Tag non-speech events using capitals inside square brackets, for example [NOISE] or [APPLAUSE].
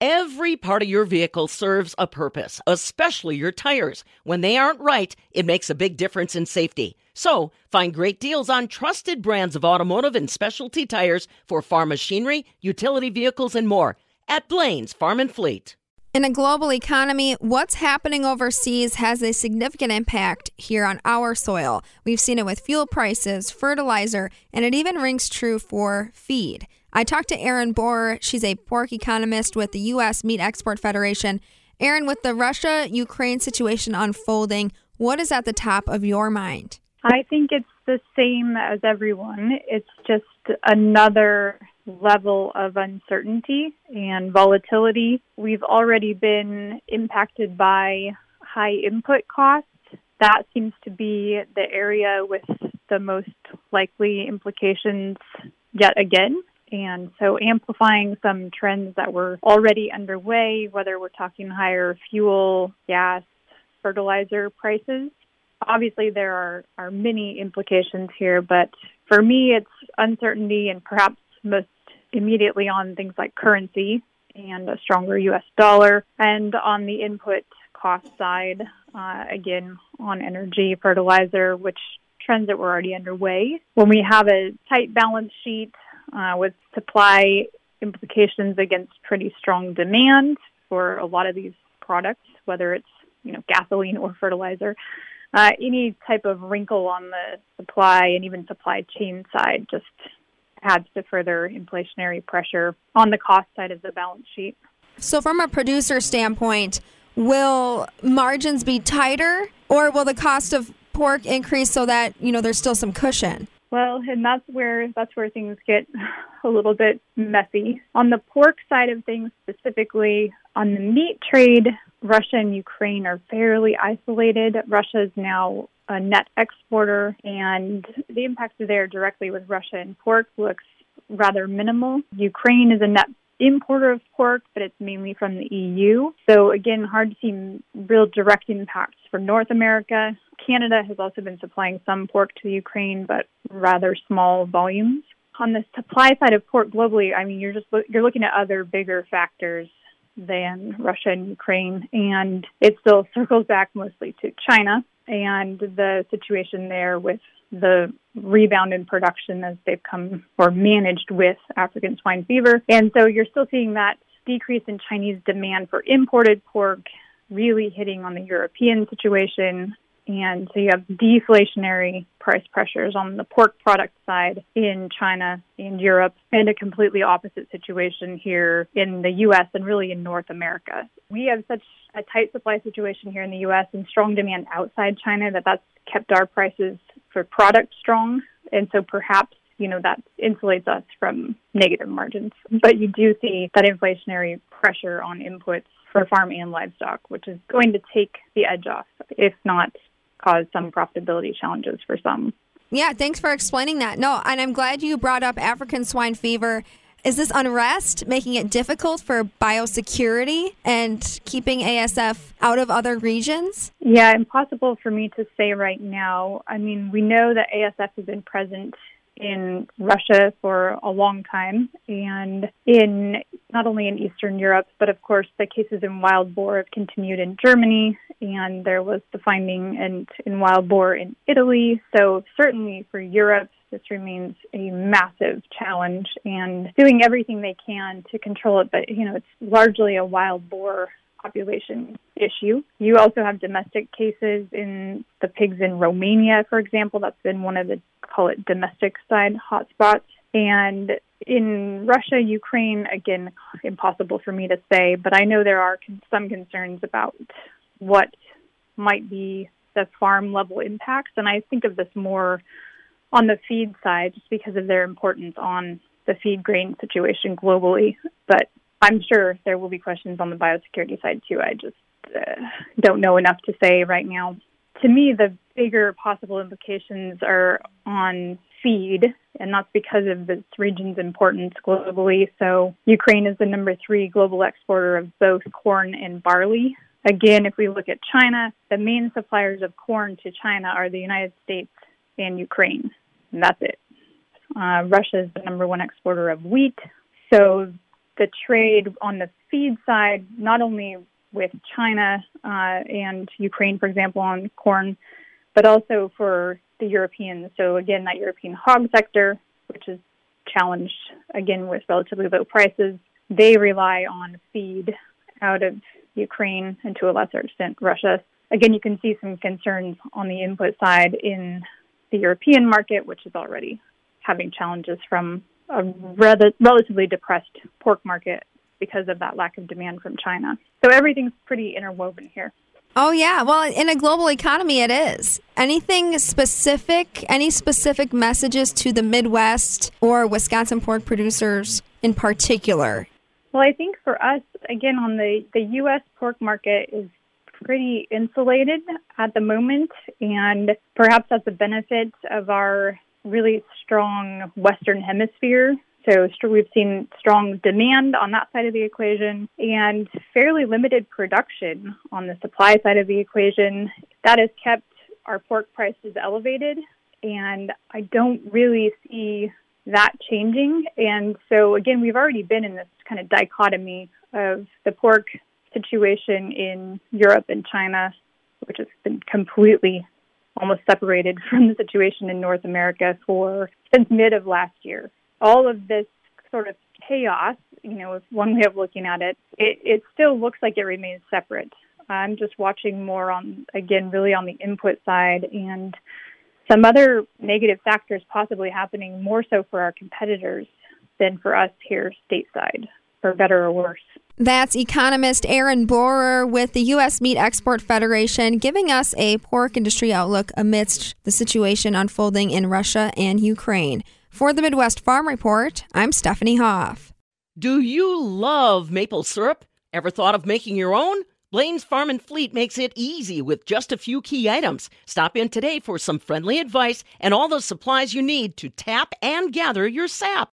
Every part of your vehicle serves a purpose, especially your tires. When they aren't right, it makes a big difference in safety. So, find great deals on trusted brands of automotive and specialty tires for farm machinery, utility vehicles, and more at Blain's Farm and Fleet. In a global economy, what's happening overseas has a significant impact here on our soil. We've seen it with fuel prices, fertilizer, and it even rings true for feed. I talked to Erin Borror. She's a pork economist with the U.S. Meat Export Federation. Erin, with the Russia Ukraine situation unfolding, what is at the top of your mind? I think it's the same as everyone. It's just another level of uncertainty and volatility. We've already been impacted by high input costs. That seems to be the area with the most likely implications yet again. And so amplifying some trends that were already underway, whether we're talking higher fuel, gas, fertilizer prices. Obviously, there are, are many implications here, but for me, it's uncertainty and perhaps most immediately on things like currency and a stronger U.S. dollar, and on the input cost side, uh, again, on energy, fertilizer, which trends that were already underway. When we have a tight balance sheet, uh, with supply implications against pretty strong demand for a lot of these products, whether it's you know gasoline [LAUGHS] or fertilizer. Uh, any type of wrinkle on the supply and even supply chain side just adds to further inflationary pressure on the cost side of the balance sheet. So, from a producer standpoint, will margins be tighter, or will the cost of pork increase so that you know there's still some cushion? Well, and that's where that's where things get a little bit messy. On the pork side of things specifically, on the meat trade, Russia and Ukraine are fairly isolated. Russia is now a net exporter and the impact there directly with Russia and pork looks rather minimal. Ukraine is a net importer of pork, but it's mainly from the EU. So again, hard to see real direct impacts for North America. Canada has also been supplying some pork to Ukraine, but rather small volumes. On the supply side of pork globally, I mean, you're just you're looking at other bigger factors than Russia and Ukraine, and it still [LAUGHS] circles back mostly to China and the situation there with the rebound in production as they've come or managed with African swine fever. And so you're still seeing that decrease in Chinese demand for imported pork really hitting on the European situation. And so you have deflationary price pressures on the pork product side in China and Europe, and a completely opposite situation here in the U.S. and really in North America. We have such a tight supply situation here in the U.S. and strong demand outside China that that's kept our prices for product strong. And so perhaps you know, that insulates us from negative margins. But you do see that inflationary pressure on inputs for farm and livestock, which is going to take the edge off, if not cause some profitability challenges for some. Yeah, thanks for explaining that. No, and I'm glad you brought up African swine fever. Is this unrest making it difficult for biosecurity and keeping ASF out of other regions? Yeah, impossible for me to say right now. I mean, we know that ASF has been present in Russia for a long time and in not only in Eastern Europe, but of course the cases in wild boar have continued in Germany and there was the finding in, in wild boar in Italy. So certainly for Europe, this remains a massive challenge and doing everything they can to control it. But, you know, it's largely a wild boar population issue. You also have domestic cases in the pigs in Romania, for example. That's been one of the, call it domestic side hotspots. And in Russia, Ukraine, again, impossible for me to say, but I know there are some concerns about what might be the farm level impacts. And I think of this more on the feed side just because of their importance on the feed grain situation globally. But I'm sure there will be questions on the biosecurity side too. I just uh, don't know enough to say right now. To me, the bigger possible implications are on feed, and that's because of this region's importance globally. So, Ukraine is the number three global exporter of both corn and barley. Again, if we look at China, the main suppliers of corn to China are the United States and Ukraine, and that's it. Uh, Russia is the number one exporter of wheat. So the trade on the feed side, not only with China uh, and Ukraine, for example, on corn, but also for the Europeans. So again, that European hog sector, which is challenged again with relatively low prices, they rely on feed out of Ukraine and to a lesser extent Russia. Again, you can see some concerns on the input side in the European market, which is already having challenges from a rather, relatively depressed pork market because of that lack of demand from China. So everything's pretty interwoven here. Oh, yeah. Well, in a global economy, it is. Anything specific, any specific messages to the Midwest or Wisconsin pork producers in particular? Well, I think for us, again, on the, the U.S. pork market is pretty insulated at the moment, and perhaps that's a benefit of our really strong Western Hemisphere. So we've seen strong demand on that side of the equation and fairly limited production on the supply side of the equation. That has kept our pork prices elevated, and I don't really see that changing. And so, again, we've already been in this kind of dichotomy of the pork situation in Europe and China, which has been completely almost separated [LAUGHS] from the situation in North America for since mid of last year. All of this sort of chaos, you know, is one way of looking at it. It, it still looks like it remains separate. I'm just watching more on, again, really on the input side and some other negative factors possibly happening more so for our competitors than for us here stateside, for better or worse. That's economist Erin Borror with the U.S. Meat Export Federation giving us a pork industry outlook amidst the situation unfolding in Russia and Ukraine. For the Midwest Farm Report, I'm Stephanie Hoff. Do you love maple syrup? Ever thought of making your own? Blain's Farm and Fleet makes it easy with just a few key items. Stop in today for some friendly advice and all the supplies you need to tap and gather your sap.